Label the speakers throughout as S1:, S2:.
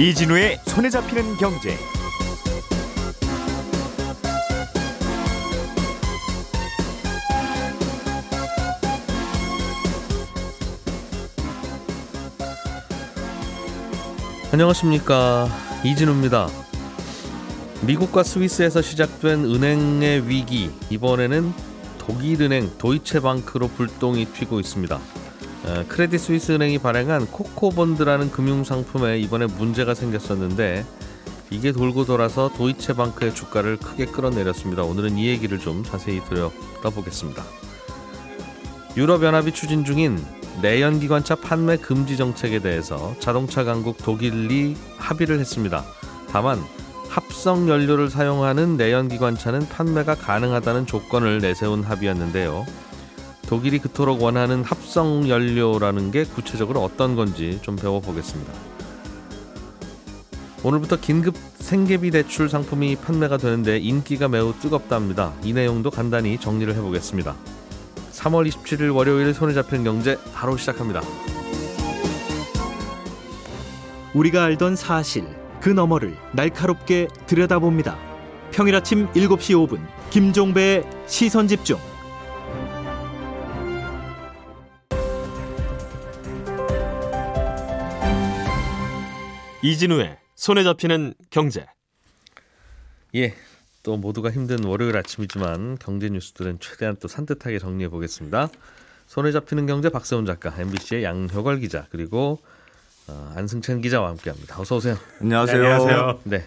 S1: 이진우의 손에 잡히는 경제.
S2: 안녕하십니까 이진우입니다. 미국과 스위스에서 시작된 은행의 위기 이번에는 독일은행 도이체방크로 불똥이 튀고 있습니다. 에, 크레딧 스위스 은행이 발행한 코코본드라는 금융 상품에 이번에 문제가 생겼었는데 이게 돌고 돌아서 도이체방크의 주가를 크게 끌어내렸습니다. 오늘은 이 얘기를 좀 자세히 들여다보겠습니다. 유럽연합이 추진 중인 내연기관차 판매 금지 정책에 대해서 자동차 강국 독일이 합의를 했습니다. 다만 합성 연료를 사용하는 내연기관차는 판매가 가능하다는 조건을 내세운 합의였는데요. 독일이 그토록 원하는 합성 연료라는 게 구체적으로 어떤 건지 좀 배워보겠습니다. 오늘부터 긴급 생계비 대출 상품이 판매가 되는데 인기가 매우 뜨겁답니다. 이 내용도 간단히 정리를 해보겠습니다. 3월 27일 월요일 손에 잡히는 경제 바로 시작합니다.
S3: 우리가 알던 사실 그 너머를 날카롭게 들여다봅니다. 평일 아침 7시 5분 김종배의 시선 집중.
S4: 이진우의 손에 잡히는 경제.
S2: 예, 또 모두가 힘든 월요일 아침이지만 경제 뉴스들은 최대한 또 산뜻하게 정리해 보겠습니다. 손에 잡히는 경제 박세훈 작가, MBC의 양효걸 기자 그리고 어, 안승찬 기자와 함께합니다. 어서 오세요.
S5: 안녕하세요.
S4: 네, 안녕하세요.
S2: 네.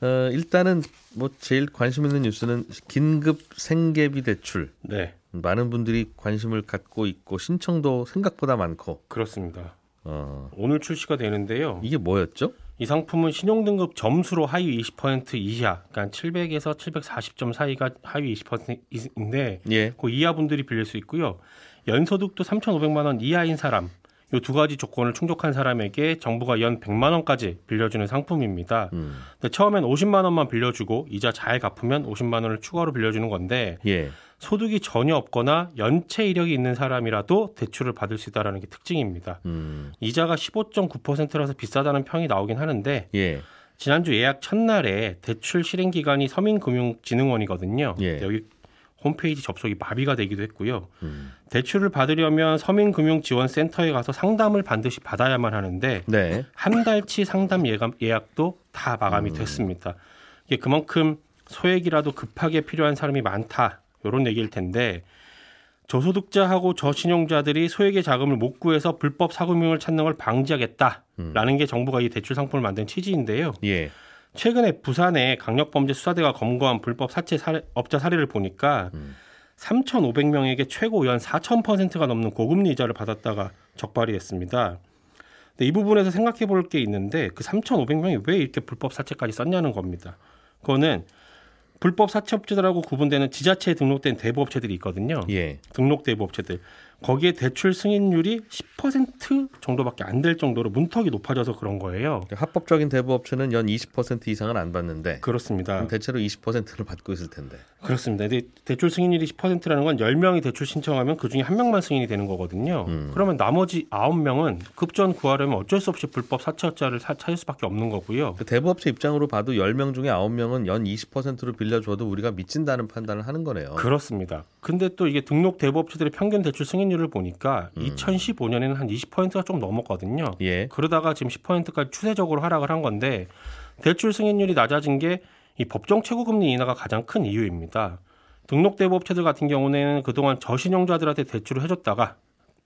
S2: 어, 일단은 뭐 제일 관심 있는 뉴스는 긴급 생계비 대출.
S4: 네,
S2: 많은 분들이 관심을 갖고 있고 신청도 생각보다 많고.
S4: 그렇습니다.
S2: 어,
S4: 오늘 출시가 되는데요.
S2: 이게 뭐였죠?
S4: 이 상품은 신용등급 점수로 하위 20% 이하, 그러니까 700에서 740점 사이가 하위 20%인데
S2: 예.
S4: 그 이하 분들이 빌릴 수 있고요. 연소득도 3,500만 원 이하인 사람, 이두 가지 조건을 충족한 사람에게 정부가 연 100만 원까지 빌려주는 상품입니다.
S2: 음.
S4: 근데 처음엔 50만 원만 빌려주고 이자 잘 갚으면 50만 원을 추가로 빌려주는 건데
S2: 예.
S4: 소득이 전혀 없거나 연체 이력이 있는 사람이라도 대출을 받을 수 있다라는 게 특징입니다.
S2: 음.
S4: 이자가 15.9%라서 비싸다는 평이 나오긴 하는데
S2: 예.
S4: 지난주 예약 첫날에 대출 실행 기관이 서민금융진흥원이거든요.
S2: 예.
S4: 여기 홈페이지 접속이 마비가 되기도 했고요.
S2: 음.
S4: 대출을 받으려면 서민금융지원센터에 가서 상담을 반드시 받아야만 하는데
S2: 네.
S4: 한 달치 상담 예감, 예약도 다 마감이 됐습니다. 이게 그만큼 소액이라도 급하게 필요한 사람이 많다. 이런 얘기일 텐데 저소득자하고 저신용자들이 소액의 자금을 못 구해서 불법 사금융을 찾는 걸 방지하겠다라는 게 정부가 이 대출 상품을 만든 취지인데요.
S2: 예.
S4: 최근에 부산의 강력범죄 수사대가 검거한 불법 사채 사례, 업자 사례를 보니까 3,500명에게 최고 연 4,000%가 넘는 고금리 이자를 받았다가 적발이 됐습니다. 근데 이 부분에서 생각해 볼 게 있는데 그 3,500명이 왜 이렇게 불법 사채까지 썼냐는 겁니다. 그거는 불법 사채업체들하고 구분되는 지자체에 등록된 대부업체들이 있거든요.
S2: 예.
S4: 등록 대부업체들 거기에 대출 승인율이 10% 정도밖에 안 될 정도로 문턱이 높아져서 그런 거예요.
S2: 합법적인 대부업체는 연 20% 이상은 안 받는데
S4: 그렇습니다.
S2: 대체로 20%를 받고 있을 텐데.
S4: 그렇습니다. 근데 대출 승인율이 10%라는 건 10명이 대출 신청하면 그중에 한 명만 승인이 되는 거거든요.
S2: 음.
S4: 그러면 나머지 9명은 급전 구하려면 어쩔 수 없이 불법 사채업자를 사- 찾을 수밖에 없는 거고요.
S2: 그 대부업체 입장으로 봐도 10명 중에 9명은 연 20%로 빌려줘도 우리가 미친다는 판단을 하는 거네요.
S4: 그렇습니다. 근데 또 이게 등록 대부업체들의 평균 대출 승인율을 보니까 2015년에는 한 20%가 좀 넘었거든요.
S2: 예.
S4: 그러다가 지금 10%까지 추세적으로 하락을 한 건데 대출 승인율이 낮아진 게 이 법정 최고금리 인하가 가장 큰 이유입니다. 등록 대부업체들 같은 경우는 그동안 저신용자들한테 대출을 해줬다가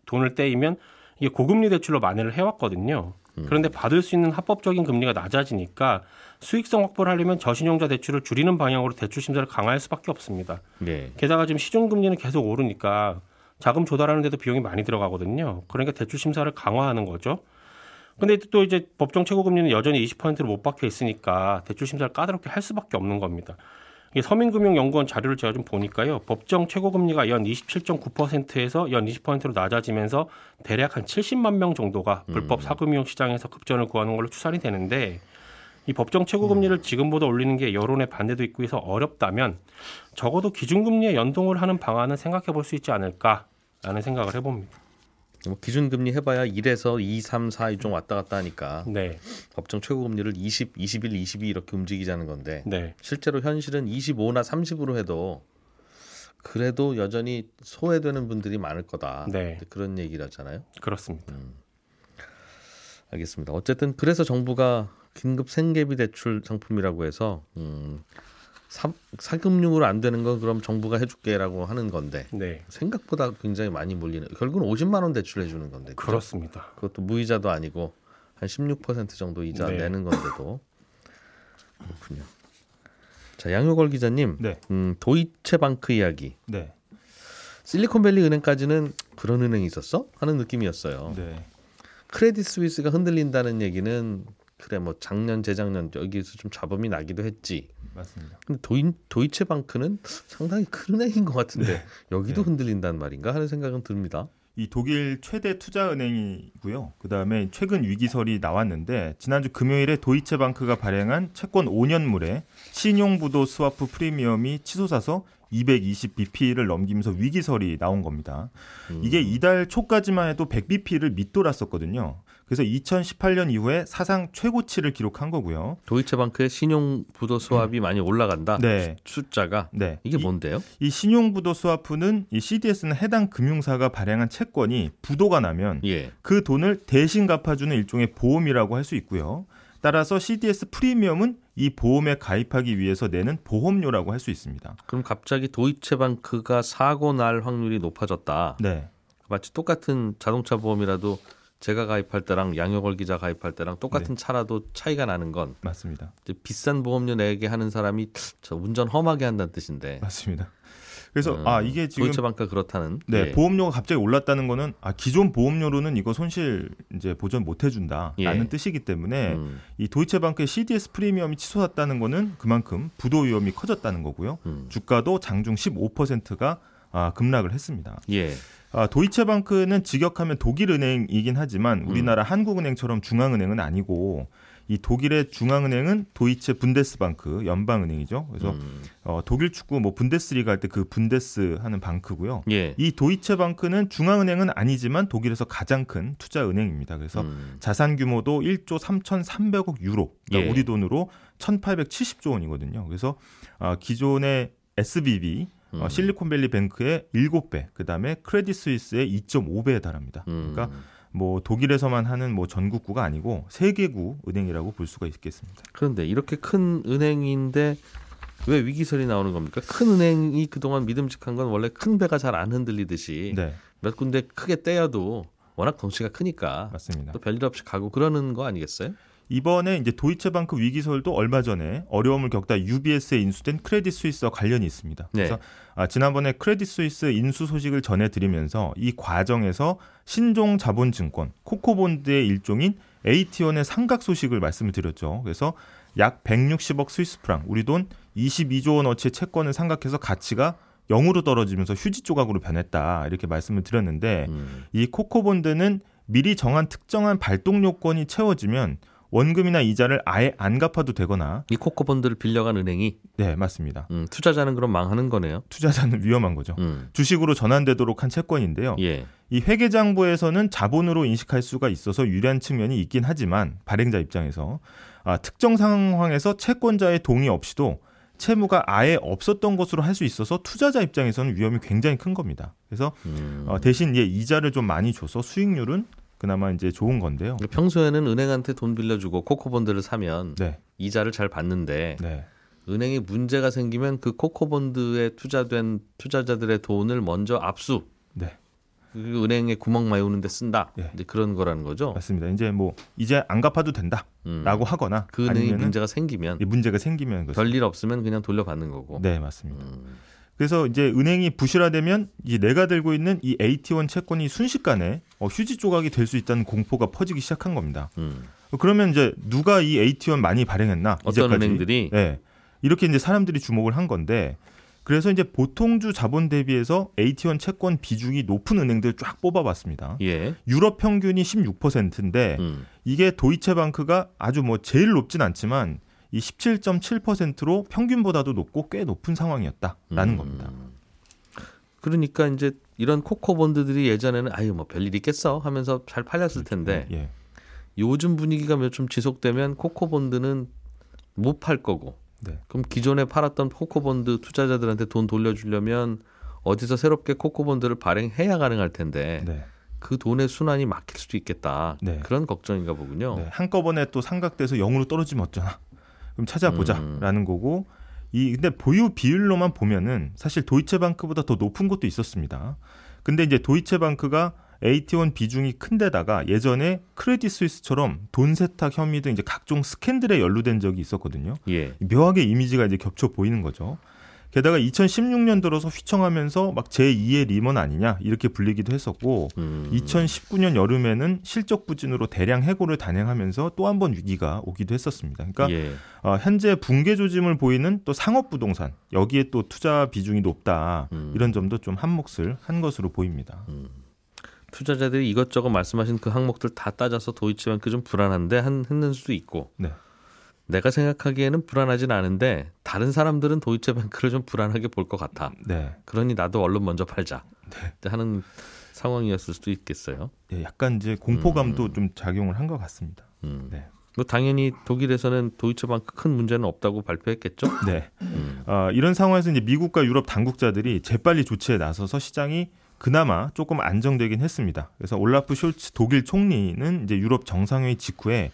S4: 돈을 떼이면 이게 고금리 대출로 만회를 해왔거든요. 그런데 받을 수 있는 합법적인 금리가 낮아지니까 수익성 확보를 하려면 저신용자 대출을 줄이는 방향으로 대출 심사를 강화할 수밖에 없습니다.
S2: 예.
S4: 게다가 지금 시중 금리는 계속 오르니까 자금 조달하는 데도 비용이 많이 들어가거든요. 그러니까 대출 심사를 강화하는 거죠. 근데 또 이제 법정 최고 금리는 여전히 20%를 못 박혀 있으니까 대출 심사를 까다롭게 할 수밖에 없는 겁니다. 서민금융연구원 자료를 제가 좀 보니까요. 법정 최고금리가 연 27.9%에서 연 20%로 낮아지면서 대략 한 70만 명 정도가 불법 사금융 시장에서 급전을 구하는 걸로 추산이 되는데 이 법정 최고금리를 지금보다 올리는 게 여론의 반대도 있고 해서 어렵다면 적어도 기준금리에 연동을 하는 방안은 생각해 볼 수 있지 않을까라는 생각을 해봅니다.
S2: 뭐 기준금리 해봐야 1에서 2, 3, 4 이쪽 왔다 갔다 하니까
S4: 네,
S2: 법정 최고금리를 20, 21, 22 이렇게 움직이자는 건데
S4: 네,
S2: 실제로 현실은 25나 30으로 해도 그래도 여전히 소외되는 분들이 많을 거다.
S4: 네.
S2: 그런 얘기라잖아요.
S4: 그렇습니다.
S2: 알겠습니다. 어쨌든 그래서 정부가 긴급 생계비 대출 상품이라고 해서 음, 사, 사금융으로 안 되는 건 그럼 정부가 해줄게라고 하는 건데
S4: 네,
S2: 생각보다 굉장히 많이 몰리는 결국은 50만 원 대출해 주는 건데 그죠?
S4: 그렇습니다.
S2: 그것도 무이자도 아니고 한 16% 정도 이자
S4: 네.
S2: 내는 건데도 그렇군요. 자 양효걸 기자님,
S5: 네.
S2: 음, 도이체방크 이야기.
S5: 네.
S2: 실리콘밸리 은행까지는 그런 은행이 있었어? 하는 느낌이었어요.
S5: 네.
S2: 크레딧 스위스가 흔들린다는 얘기는 그래 뭐 작년 재작년 여기서 좀 잡음이 나기도 했지.
S5: 맞습니다.
S2: 근데 도인 도이체방크는 상당히 큰 은행인 것 같은데
S5: 네.
S2: 여기도
S5: 네.
S2: 흔들린단 말인가 하는 생각은 듭니다.
S5: 이 독일 최대 투자 은행이고요. 그다음에 최근 위기설이 나왔는데 지난주 금요일에 도이체방크가 발행한 채권 5년물에 신용부도 스와프 프리미엄이 치솟아서 220bp를 넘기면서 위기설이 나온 겁니다. 이게 이달 초까지만 해도 100bp를 밑돌았었거든요. 그래서 2018년 이후에 사상 최고치를 기록한 거고요.
S2: 도이체방크의 신용 부도 스와프가 많이 올라간다.
S5: 네.
S2: 숫자가
S5: 네.
S2: 이게
S5: 이-
S2: 뭔데요?
S5: 이 신용 부도 스와프는 이 CDS는 해당 금융사가 발행한 채권이 부도가 나면
S2: 예.
S5: 그 돈을 대신 갚아주는 일종의 보험이라고 할 수 있고요. 따라서 CDS 프리미엄은 이 보험에 가입하기 위해서 내는 보험료라고 할 수 있습니다.
S2: 그럼 갑자기 도이체방크가 사고 날 확률이 높아졌다.
S5: 네,
S2: 마치 똑같은 자동차 보험이라도 제가 가입할 때랑 양효걸 기자 가입할 때랑 똑같은 차라도 차이가 나는 건
S5: 맞습니다.
S2: 비싼 보험료 내게 하는 사람이 저 운전 험하게 한다는 뜻인데.
S5: 맞습니다. 그래서
S2: 음,
S5: 아 이게 지금
S2: 도이체방크가 그렇다는.
S5: 네,
S2: 예.
S5: 보험료가 갑자기 올랐다는 거는 아 기존 보험료로는 이거 손실 이제 보전 못 해준다라는
S2: 예.
S5: 뜻이기 때문에
S2: 음,
S5: 이 도이체방크의 CDS 프리미엄이 치솟았다는 거는 그만큼 부도 위험이 커졌다는 거고요.
S2: 음.
S5: 주가도 장중 15%가 아, 급락을 했습니다.
S2: 예.
S5: 아, 도이체방크는 직역하면 독일 은행이긴 하지만
S2: 음.
S5: 우리나라 한국은행처럼 중앙은행은 아니고 이 독일의 중앙은행은 도이체 분데스방크 연방은행이죠. 그래서
S2: 음,
S5: 어, 독일 축구 뭐 분데스리가 할 때 그 분데스 하는 방크고요.
S2: 예.
S5: 이 도이체 방크는 중앙은행은 아니지만 독일에서 가장 큰 투자 은행입니다. 그래서
S2: 음,
S5: 자산 규모도 1조 3,300억 유로, 그러니까
S2: 예.
S5: 우리 돈으로 1,870조 원이거든요. 그래서 아, 기존의 SBB 어,
S2: 음.
S5: 실리콘밸리 뱅크의 7배, 그다음에 크레딧 스위스의 2.5배에 달합니다.
S2: 음.
S5: 그러니까 뭐 독일에서만 하는 뭐 전국구가 아니고 세계구 은행이라고 볼 수가 있겠습니다.
S2: 그런데 이렇게 큰 은행인데 왜 위기설이 나오는 겁니까? 큰 은행이 그동안 믿음직한 건 원래 큰 배가 잘 안 흔들리듯이
S5: 네,
S2: 몇 군데 크게 떼어도 워낙 덩치가 크니까
S5: 맞습니다.
S2: 또 별일 없이 가고 그러는 거 아니겠어요?
S5: 이번에 이제 도이체방크 위기설도 얼마 전에 어려움을 겪다 UBS에 인수된 크레딧 스위스와 관련이 있습니다.
S2: 네.
S5: 그래서 아, 지난번에 크레딧 스위스 인수 소식을 전해드리면서 이 과정에서 신종 자본증권 코코본드의 일종인 AT1의 상각 소식을 말씀을 드렸죠. 그래서 약 160억 스위스 프랑, 우리 돈 22조 원어치의 채권을 상각해서 가치가 0으로 떨어지면서 휴지 조각으로 변했다 이렇게 말씀을 드렸는데
S2: 음.
S5: 이 코코본드는 미리 정한 특정한 발동 요건이 채워지면 원금이나 이자를 아예 안 갚아도 되거나
S2: 이 코코본드를 빌려간 은행이
S5: 네 맞습니다.
S2: 음, 투자자는 그럼 망하는 거네요.
S5: 투자자는 위험한 거죠.
S2: 음.
S5: 주식으로 전환되도록 한 채권인데요.
S2: 예.
S5: 이 회계장부에서는 자본으로 인식할 수가 있어서 유리한 측면이 있긴 하지만 발행자 입장에서 아, 특정 상황에서 채권자의 동의 없이도 채무가 아예 없었던 것으로 할 수 있어서 투자자 입장에서는 위험이 굉장히 큰 겁니다. 그래서
S2: 음.
S5: 어, 대신 예, 이자를 좀 많이 줘서 수익률은 그나마 이제 좋은 건데요.
S2: 평소에는 은행한테 돈 빌려주고 코코본드를 사면
S5: 네,
S2: 이자를 잘 받는데
S5: 네,
S2: 은행에 문제가 생기면 그 코코본드에 투자된 투자자들의 돈을 먼저 압수
S5: 네.
S2: 그 은행에 구멍 마우는데 쓴다.
S5: 예.
S2: 이제 그런 거라는 거죠.
S5: 맞습니다. 이제 뭐 이제 안 갚아도 된다라고
S2: 음.
S5: 하거나
S2: 그 은행이 문제가 생기면
S5: 이 문제가 생기면.
S2: 별일 없으면 그냥 돌려받는 거고.
S5: 네, 맞습니다.
S2: 음.
S5: 그래서 이제 은행이 부실화되면 이 내가 들고 있는 이 AT1 채권이 순식간에 어, 휴지 조각이 될 수 있다는 공포가 퍼지기 시작한 겁니다.
S2: 음.
S5: 그러면 이제 누가 이 AT1 많이 발행했나?
S2: 어떤
S5: 이제까지.
S2: 은행들이
S5: 네. 이렇게 이제 사람들이 주목을 한 건데 그래서 이제 보통주 자본 대비해서 AT1 채권 비중이 높은 은행들 쫙 뽑아봤습니다.
S2: 예.
S5: 유럽 평균이 16%인데
S2: 음.
S5: 이게 도이체방크가 아주 뭐 제일 높진 않지만 이 17.7%로 평균보다도 높고 꽤 높은 상황이었다라는
S2: 음.
S5: 겁니다.
S2: 그러니까 이제 이런 코코 본드들이 예전에는 아유 뭐 별일 있겠어 하면서 잘 팔렸을 텐데
S5: 예.
S2: 요즘 분위기가 며칠 좀 지속되면 코코 본드는 못 팔 거고
S5: 네.
S2: 그럼 기존에 팔았던 코코 본드 투자자들한테 돈 돌려주려면 어디서 새롭게 코코 본드를 발행해야 가능할 텐데
S5: 네.
S2: 그 돈의 순환이 막힐 수도 있겠다
S5: 네.
S2: 그런 걱정인가 보군요.
S5: 네, 한꺼번에 또 상각돼서 0으로 떨어지면 어쩌나. 그럼 찾아보자라는 거고 이 근데 보유 비율로만 보면은 사실 도이체방크보다 더 높은 곳도 있었습니다. 근데 이제 도이체방크가 AT1 비중이 큰데다가 예전에 크레딧 스위스처럼 돈 세탁 혐의 등 이제 각종 스캔들에 연루된 적이 있었거든요.
S2: 예.
S5: 묘하게 이미지가 이제 겹쳐 보이는 거죠. 게다가 2016년 들어서 휘청하면서 막 제2의 리먼 아니냐 이렇게 불리기도 했었고
S2: 음.
S5: 2019년 여름에는 실적 부진으로 대량 해고를 단행하면서 또 한 번 위기가 오기도 했었습니다. 그러니까
S2: 예.
S5: 어, 현재 붕괴 조짐을 보이는 또 상업 부동산 여기에 또 투자 비중이 높다
S2: 음.
S5: 이런 점도 좀 한몫을 한 것으로 보입니다.
S2: 투자자들이 이것저것 말씀하신 그 항목들 다 따져서 도이치뱅크 좀 불안한데 한 했는 수도 있고
S5: 네.
S2: 내가 생각하기에는 불안하진 않은데 다른 사람들은 도이치뱅크를 좀 불안하게 볼 것 같아.
S5: 네.
S2: 그러니 나도 얼른 먼저 팔자 하는 상황이었을 수도 있겠어요.
S5: 예, 약간 이제 공포감도 좀 작용을 한 것 같습니다.
S2: 음.
S5: 네.
S2: 뭐 당연히 독일에서는 도이치뱅크 큰 문제는 없다고 발표했겠죠.
S5: 네.
S2: 음.
S5: 아, 이런 상황에서 이제 미국과 유럽 당국자들이 재빨리 조치에 나서서 시장이 그나마 조금 안정되긴 했습니다. 그래서 올라프 숄츠 독일 총리는 이제 유럽 정상회의 직후에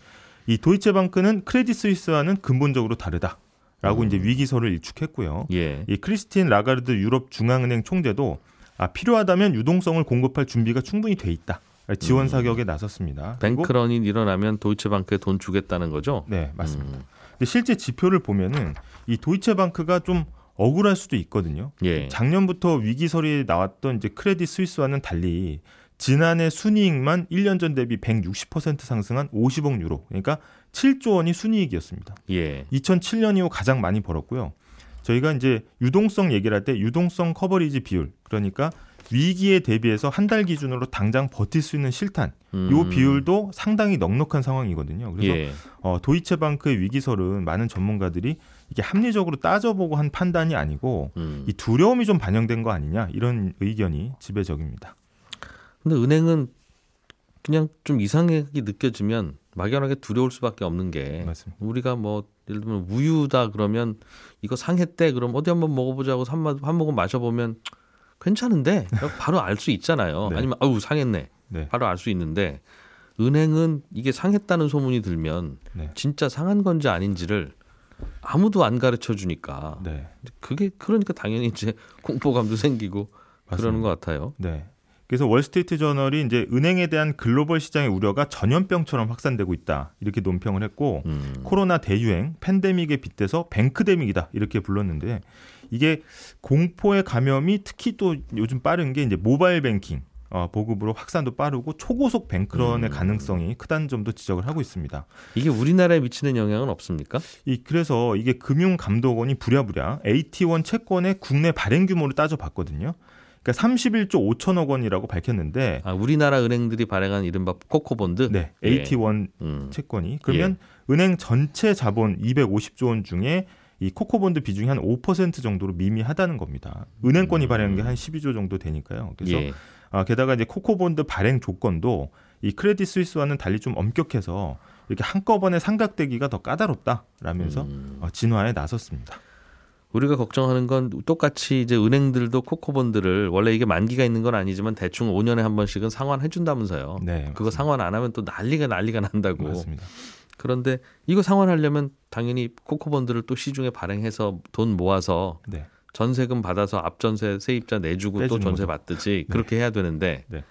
S5: 이 도이체방크는 크레딧 스위스와는 근본적으로 다르다 라고
S2: 음.
S5: 이제 위기설을 일축했고요.
S2: 예.
S5: 이 크리스틴 라가르드 유럽 중앙은행 총재도 아, 필요하다면 유동성을 공급할 준비가 충분히 돼 있다. 지원
S2: 음.
S5: 사격에 나섰습니다. 그리고-
S2: 뱅크런이 일어나면 도이치뱅크에 돈 주겠다는 거죠.
S5: 네, 맞습니다.
S2: 음.
S5: 근데 실제 지표를 보면은 이 도이체방크가 좀 억울할 수도 있거든요.
S2: 예.
S5: 작년부터 위기설이 나왔던 이제 크레딧 스위스와는 달리 지난해 순이익만 1년 전 대비 160% 상승한 50억 유로. 그러니까 7조 원이 순이익이었습니다.
S2: 예.
S5: 2007년 이후 가장 많이 벌었고요. 저희가 이제 유동성 얘기를 할 때 유동성 커버리지 비율 그러니까 위기에 대비해서 한 달 기준으로 당장 버틸 수 있는 실탄
S2: 음.
S5: 요 비율도 상당히 넉넉한 상황이거든요. 그래서
S2: 예.
S5: 어, 도이체방크의 위기설은 많은 전문가들이 이게 합리적으로 따져보고 한 판단이 아니고
S2: 음.
S5: 이 두려움이 좀 반영된 거 아니냐 이런 의견이 지배적입니다.
S2: 근데 은행은 그냥 좀 이상하게 느껴지면 막연하게 두려울 수밖에 없는 게
S5: 맞습니다.
S2: 우리가 뭐 예를 들면 우유다 그러면 이거 상했대 그럼 어디 한번 먹어보자고 한, 마- 한 모금 마셔보면 괜찮은데 바로 알 수 있잖아요.
S5: 네.
S2: 아니면 아우 상했네
S5: 네.
S2: 바로 알 수 있는데 은행은 이게 상했다는 소문이 들면
S5: 네.
S2: 진짜 상한 건지 아닌지를 아무도 안 가르쳐 주니까
S5: 네.
S2: 그게 그러니까 당연히 이제 공포감도 생기고 그러는 것 같아요.
S5: 네. 그래서 월스트리트 저널이 이제 은행에 대한 글로벌 시장의 우려가 전염병처럼 확산되고 있다 이렇게 논평을 했고
S2: 음.
S5: 코로나 대유행 팬데믹에 빗대서 뱅크데믹이다 이렇게 불렀는데 이게 공포의 감염이 특히 또 요즘 빠른 게 이제 모바일 뱅킹 어, 보급으로 확산도 빠르고 초고속 뱅크런의
S2: 음.
S5: 가능성이 크다는 점도 지적을 하고 있습니다.
S2: 이게 우리나라에 미치는 영향은 없습니까?
S5: 이 그래서 이게 금융감독원이 부랴부랴 AT1 채권의 국내 발행 규모를 따져봤거든요. 그러니까 31조 5천억 원이라고 밝혔는데
S2: 아, 우리나라 은행들이 발행한 이른바 코코본드.
S5: 네,
S2: 예.
S5: AT1
S2: 음.
S5: 채권이 그러면 은행 전체 자본 250조 원 중에 이 코코본드 비중이 한 5% 정도로 미미하다는 겁니다. 은행권이
S2: 음.
S5: 발행한 게 한 12조 정도 되니까요. 그래서
S2: 예.
S5: 아, 게다가 이제 코코본드 발행 조건도 이 크레딧 스위스와는 달리 좀 엄격해서 이렇게 한꺼번에 상각되기가 더 까다롭다라면서
S2: 음.
S5: 어, 진화에 나섰습니다.
S2: 우리가 걱정하는 건 똑같이 이제 은행들도 코코본드를 원래 이게 만기가 있는 건 아니지만 대충 5년에 한 번씩은 상환해 준다면서요.
S5: 네,
S2: 그거 상환 안 하면 또 난리가 난리가 난다고.
S5: 맞습니다.
S2: 그런데 이거 상환하려면 당연히 코코본드를 또 시중에 발행해서 돈 모아서
S5: 네.
S2: 전세금 받아서 앞전세 세입자 내주고 또 전세
S5: 거죠.
S2: 받듯이 그렇게 해야 되는데
S5: 네.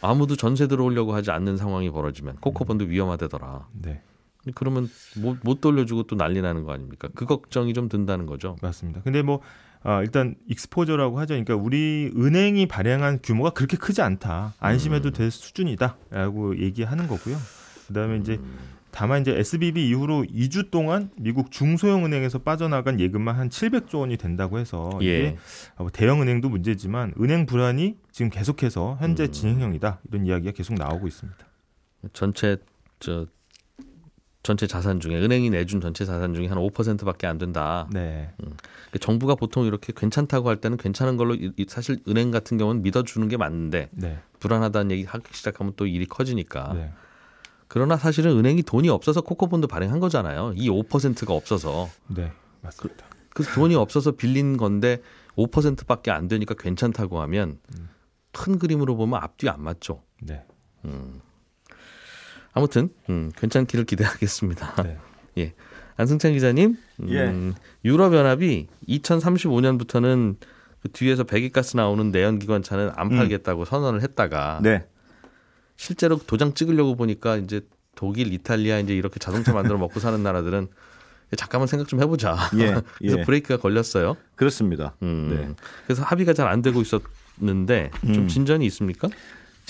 S2: 아무도 전세 들어오려고 하지 않는 상황이 벌어지면 코코본드 위험하다더라.
S5: 네,
S2: 그러면 못, 못 돌려주고 또 난리 나는 거 아닙니까? 그 걱정이 좀 든다는 거죠.
S5: 맞습니다. 근데 뭐 아, 일단 exposure라고 하죠. 그러니까 우리 은행이 발행한 규모가 그렇게 크지 않다. 안심해도
S2: 음.
S5: 될 수준이다라고 얘기하는 거고요. 그다음에 이제
S2: 음.
S5: 다만 이제 SBB 이후로 2주 동안 미국 중소형 은행에서 빠져나간 예금만 한 700조 원이 된다고 해서
S2: 예.
S5: 이게 뭐 대형 은행도 문제지만 은행 불안이 지금 계속해서 현재
S2: 음.
S5: 진행형이다 이런 이야기가 계속 나오고 있습니다.
S2: 전체 저 전체 자산 중에 은행이 내준 전체 자산 중에 한 5%밖에 안 된다.
S5: 네.
S2: 그 정부가 보통 이렇게 괜찮다고 할 때는 괜찮은 걸로 이- 이- 사실 은행 같은 경우는 믿어주는 게 맞는데
S5: 네.
S2: 불안하다는 얘기 하기 시작하면 또 일이 커지니까.
S5: 네.
S2: 그러나 사실은 은행이 돈이 없어서 코코본드 발행한 거잖아요. 이 5%가 없어서.
S5: 네. 맞습니다.
S2: 그 돈이 없어서 빌린 건데 5%밖에 안 되니까 괜찮다고 하면 큰 그림으로 보면 앞뒤 안 맞죠.
S5: 네.
S2: 아무튼 음, 괜찮기를 기대하겠습니다.
S5: 네.
S2: 예. 안승찬 기자님, 음,
S5: 예.
S2: 유럽연합이 2035년부터는 그 뒤에서 배기가스 나오는 내연기관차는 안
S5: 음.
S2: 팔겠다고 선언을 했다가
S6: 네.
S2: 실제로 도장 찍으려고 보니까 이제 독일, 이탈리아 이제 이렇게 자동차 만들어 먹고 사는 나라들은 잠깐만 생각 좀 해보자.
S6: 예,
S2: 그래서
S6: 예.
S2: 브레이크가 걸렸어요.
S6: 그렇습니다.
S2: 음,
S6: 네.
S2: 그래서 합의가 잘 안 되고 있었는데 좀
S6: 음.
S2: 진전이 있습니까?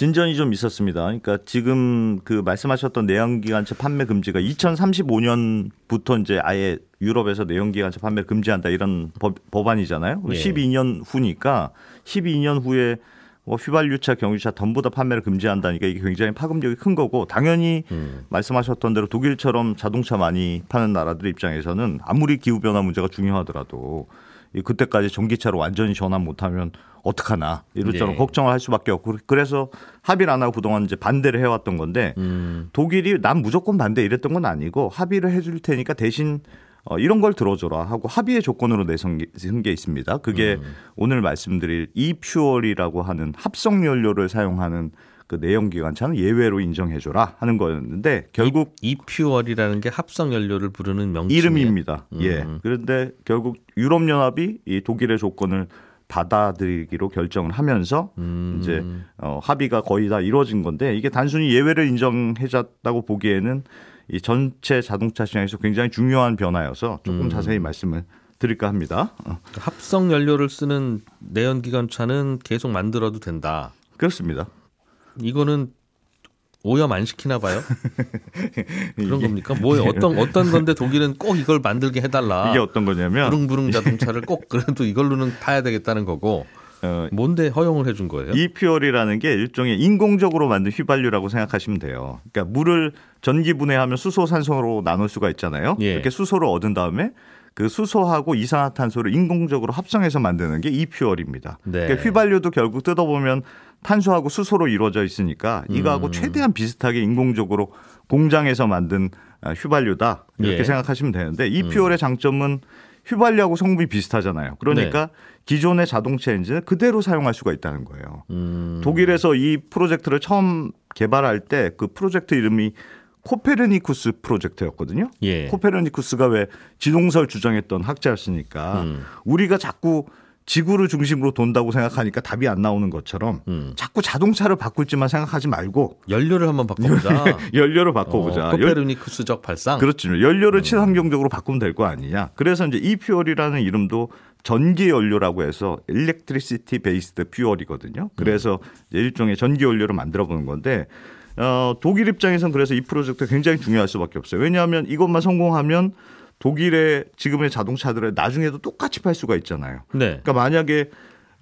S6: 진전이 좀 있었습니다. 그러니까 지금 그 말씀하셨던 내연기관차 판매 금지가 2035년부터 이제 아예 유럽에서 내연기관차 판매 금지한다 이런 법, 법안이잖아요.
S2: 예.
S6: 12년 후니까 12년 후에 뭐 휘발유차, 경유차 전부 다 판매를 금지한다니까 이게 굉장히 파급력이 큰 거고 당연히
S2: 음.
S6: 말씀하셨던 대로 독일처럼 자동차 많이 파는 나라들 입장에서는 아무리 기후 변화 문제가 중요하더라도 이 그때까지 전기차로 완전히 전환 못하면 어떡하나 이럴저런
S2: 예.
S6: 걱정을 할 수밖에 없고 그래서 합의를 안 하고 그동안 이제 반대를 해왔던 건데
S2: 음,
S6: 독일이 난 무조건 반대 이랬던 건 아니고 합의를 해줄 테니까 대신 어, 이런 걸 들어줘라 하고 합의의 조건으로 내선 게, 쓴게 있습니다. 그게 오늘 말씀드릴 이퓨얼이라고 하는 합성 연료를 사용하는 그 내연기관차는 예외로 인정해줘라 하는 거였는데 결국
S2: 이퓨얼이라는 게 합성 연료를 부르는 명칭
S6: 이름입니다.
S2: 음.
S6: 예. 그런데 결국 유럽 연합이 이 독일의 조건을 받아들이기로 결정을 하면서
S2: 음.
S6: 이제 어, 합의가 거의 다 이루어진 건데 이게 단순히 예외를 인정해줬다고 보기에는 이 전체 자동차 시장에서 굉장히 중요한 변화여서 조금
S2: 음.
S6: 자세히 말씀을 드릴까 합니다. 어,
S2: 합성 연료를 쓰는 내연기관차는 계속 만들어도 된다.
S6: 그렇습니다.
S2: 이거는 오염 안 시키나 봐요. 그런 겁니까? 뭐 어떤 어떤 건데 독일은 꼭 이걸 만들게 해달라.
S6: 이게 어떤 거냐면
S2: 부릉부릉 자동차를 꼭 그래도 이걸로는 타야 되겠다는 거고
S6: 어,
S2: 뭔데 허용을 해준 거예요?
S6: 이퓨얼이라는 게 일종의 인공적으로 만든 휘발유라고 생각하시면 돼요. 그러니까 물을 전기 분해하면 수소, 산소로 나눌 수가 있잖아요.
S2: 예.
S6: 이렇게 수소를 얻은 다음에 그 수소하고 이산화탄소를 인공적으로 합성해서 만드는 게 이퓨얼입니다.
S2: 네.
S6: 그러니까 휘발유도 결국 뜯어보면 탄소하고 수소로 이루어져 있으니까 이거하고
S2: 음.
S6: 최대한 비슷하게 인공적으로 공장에서 만든 아, 휘발유다 이렇게
S2: 예.
S6: 생각하시면 되는데 이퓨얼의 장점은 휘발유하고 성분이 비슷하잖아요. 그러니까 기존의 자동차 엔진을 그대로 사용할 수가 있다는 거예요.
S2: 음,
S6: 독일에서 이 프로젝트를 처음 개발할 때 그 프로젝트 이름이 코페르니쿠스 프로젝트였거든요.
S2: 예.
S6: 코페르니쿠스가 왜 지동설 주장했던 학자였으니까
S2: 음.
S6: 우리가 자꾸 지구를 중심으로 돈다고 생각하니까 답이 안 나오는 것처럼
S2: 음.
S6: 자꾸 자동차를 바꿀지만 생각하지 말고
S2: 연료를 한번 바꿔보자.
S6: 연료를 바꿔보자.
S2: 어,
S6: 열-
S2: 코페르니쿠스적 발상.
S6: 그렇죠. 연료를 친환경적으로 바꾸면 될 거 아니냐. 그래서 이제 이퓨얼이라는 이름도 전기 연료라고 해서 electricity based fuel이거든요. 그래서 이제 일종의 전기 연료를 만들어 보는 건데 어, 독일 입장에선 그래서 이 프로젝트가 굉장히 중요할 수밖에 없어요. 왜냐하면 이것만 성공하면 독일의 지금의 자동차들을 나중에도 똑같이 팔 수가 있잖아요.
S2: 네.
S6: 그러니까 만약에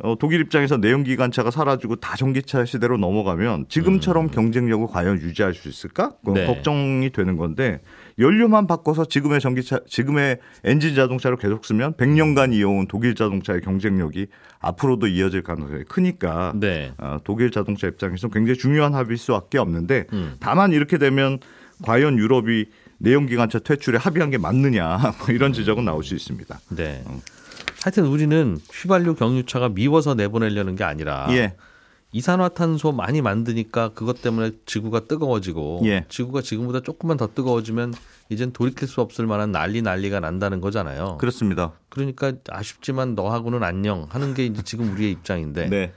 S6: 어, 독일 입장에서 내연기관차가 사라지고 다 전기차 시대로 넘어가면 지금처럼 경쟁력을 과연 유지할 수 있을까? 그건
S2: 네.
S6: 걱정이 되는 건데 연료만 바꿔서 지금의 전기차, 지금의 엔진 자동차를 계속 쓰면 100년간 이어온 독일 자동차의 경쟁력이 앞으로도 이어질 가능성이 크니까
S2: 네.
S6: 어, 독일 자동차 입장에서 굉장히 중요한 합의일 수밖에 없는데
S2: 음.
S6: 다만 이렇게 되면 과연 유럽이 내연기관차 퇴출에 합의한 게 맞느냐 뭐 이런 지적은 나올 수 있습니다.
S2: 네. 하여튼 우리는 휘발유 경유차가 미워서 내보내려는 게 아니라
S6: 예.
S2: 이산화탄소 많이 만드니까 그것 때문에 지구가 뜨거워지고
S6: 예.
S2: 지구가 지금보다 조금만 더 뜨거워지면 이젠 돌이킬 수 없을 만한 난리 난리가 난다는 거잖아요.
S6: 그렇습니다.
S2: 그러니까 아쉽지만 너하고는 안녕 하는 게 이제 지금 우리의 입장인데
S6: 네.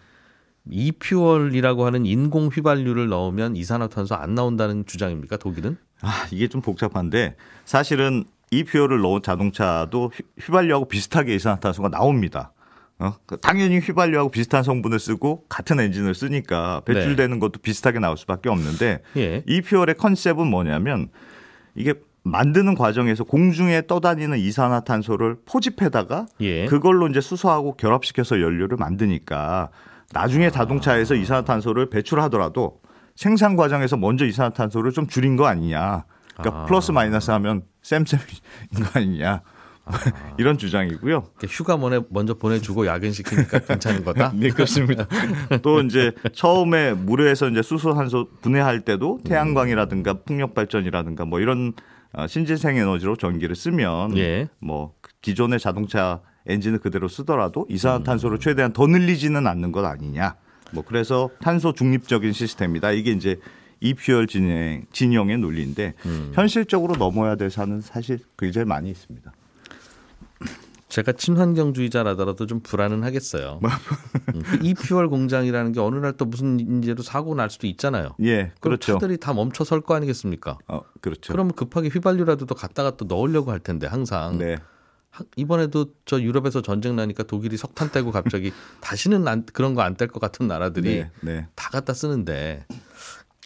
S2: 이퓨얼이라고 하는 인공 휘발유를 넣으면 이산화탄소 안 나온다는 주장입니까 독일은?
S6: 아, 이게 좀 복잡한데 사실은 이 퓨어를 넣은 자동차도 휘- 휘발유하고 비슷하게 이산화탄소가 나옵니다. 어? 그 당연히 휘발유하고 비슷한 성분을 쓰고 같은 엔진을 쓰니까 배출되는 것도 비슷하게 나올 수밖에 없는데
S2: 예.
S6: 이 퓨얼의 컨셉은 뭐냐면 이게 만드는 과정에서 공중에 떠다니는 이산화탄소를 포집해다가
S2: 예.
S6: 그걸로 이제 수소하고 결합시켜서 연료를 만드니까 나중에 자동차에서 이산화탄소를 배출하더라도 생산 과정에서 먼저 이산화탄소를 좀 줄인 거 아니냐. 그러니까
S2: 아.
S6: 플러스 마이너스 하면 쌤쌤인 거 아니냐. 이런 주장이고요.
S2: 휴가 먼저 보내주고 야근시키니까 괜찮은 거다.
S6: 네, 그렇습니다. 또 이제 처음에 물에서 이제 수소산소 분해할 때도 태양광이라든가 풍력 발전이라든가 뭐 이런 어, 신재생 에너지로 전기를 쓰면
S2: 예.
S6: 뭐 기존의 자동차 엔진을 그대로 쓰더라도 이산화탄소를 최대한 더 늘리지는 않는 것 아니냐. 뭐 그래서 탄소 중립적인 시스템이다. 이게 이제 이퓨얼 진행 진영의 논리인데 현실적으로 넘어야 될 산은 사실 굉장히 많이 있습니다.
S2: 제가 친환경주의자라더라도 좀 불안은 하겠어요. 음, 그 이퓨얼 공장이라는 게 어느 날 또 무슨 인재로 사고 날 수도 있잖아요.
S6: 예, 그렇죠.
S2: 차들이 다 멈춰 설 거 아니겠습니까?
S6: 어, 그렇죠.
S2: 그러면 급하게 휘발유라도 더 갖다가 또 넣으려고 할 텐데 항상
S6: 네.
S2: 하- 이번에도 저 유럽에서 전쟁 나니까 독일이 석탄 떼고 갑자기 다시는 안, 그런 거 안 뗄 것 같은 나라들이
S6: 네, 네.
S2: 다 갖다 쓰는데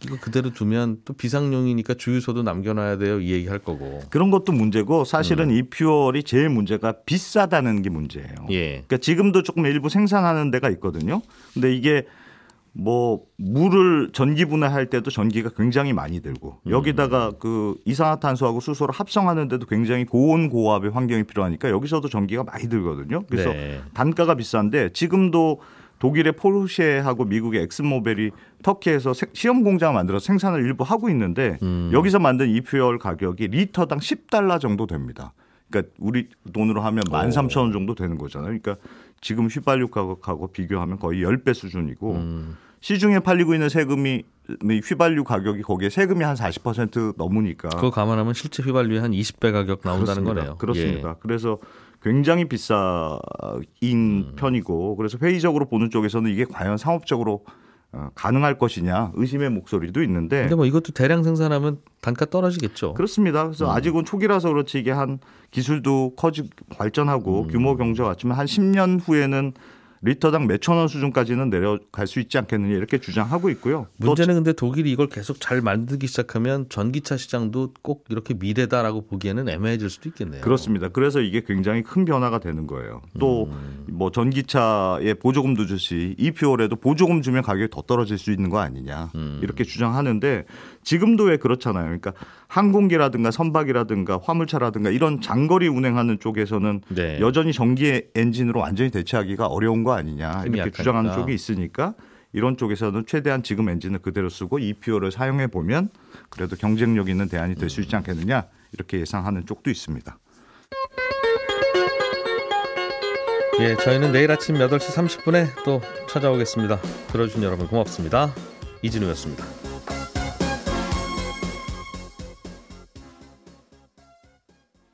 S2: 이거 그대로 두면 또 비상용이니까 주유소도 남겨놔야 돼요 이 얘기 할 거고
S6: 그런 것도 문제고 사실은
S2: 음.
S6: 이 퓨얼이 제일 문제가 비싸다는 게 문제예요.
S2: 예
S6: 그러니까 지금도 조금 일부 생산하는 데가 있거든요. 근데 이게 뭐 물을 전기 분해할 때도 전기가 굉장히 많이 들고
S2: 음.
S6: 여기다가 그 이산화탄소하고 수소를 합성하는데도 굉장히 고온 고압의 환경이 필요하니까 여기서도 전기가 많이 들거든요. 그래서
S2: 네.
S6: 단가가 비싼데 지금도 독일의 포르쉐하고 미국의 엑슨모빌이 터키에서 세- 시험 공장을 만들어서 생산을 일부 하고 있는데
S2: 음.
S6: 여기서 만든 e-fuel 가격이 리터당 10달러 정도 됩니다. 그러니까 우리 돈으로 하면 13,000원 정도 되는 거잖아요. 그러니까 지금 휘발유 가격하고 비교하면 거의 10배 수준이고
S2: 음.
S6: 시중에 팔리고 있는 세금이 휘발유 가격이 거기에 세금이 한40% 넘으니까
S2: 그거 감안하면 실제 휘발유의 한 20배 가격 나온다는
S6: 그렇습니다.
S2: 거네요.
S6: 그렇습니다.
S2: 예.
S6: 그래서 굉장히 비싸인 편이고 그래서 회의적으로 보는 쪽에서는 이게 과연 상업적으로 어, 가능할 것이냐 의심의 목소리도 있는데
S2: 근데 뭐 이것도 대량 생산하면 단가 떨어지겠죠.
S6: 그렇습니다. 그래서
S2: 음.
S6: 아직은 초기라서 그렇지 이게 한 기술도 커지 발전하고
S2: 음.
S6: 규모 경제가 같지만 한 10년 후에는 리터당 몇천 원 수준까지는 내려갈 수 있지 않겠느냐 이렇게 주장하고 있고요. 또
S2: 문제는 근데 독일이 이걸 계속 잘 만들기 시작하면 전기차 시장도 꼭 이렇게 미래다라고 보기에는 애매해질 수도 있겠네요.
S6: 그렇습니다. 그래서 이게 굉장히 큰 변화가 되는 거예요. 또뭐 전기차에 보조금도 주시 이퓨얼에도 보조금 주면 가격이 더 떨어질 수 있는 거 아니냐 이렇게 주장하는데 지금도 왜 그렇잖아요. 그러니까 항공기라든가 선박이라든가 화물차라든가 이런 장거리 운행하는 쪽에서는
S2: 네.
S6: 여전히 전기 엔진으로 완전히 대체하기가 어려운 거 아니냐 이렇게
S2: 약하니까.
S6: 주장하는 쪽이 있으니까 이런 쪽에서는 최대한 지금 엔진을 그대로 쓰고 이퓨얼을 사용해 보면 그래도 경쟁력 있는 대안이 될 수 있지 않겠느냐 이렇게 예상하는 쪽도 있습니다.
S2: 예, 저희는 내일 아침 8시 30분에 또 찾아오겠습니다. 들어주신 여러분 고맙습니다. 이진우였습니다.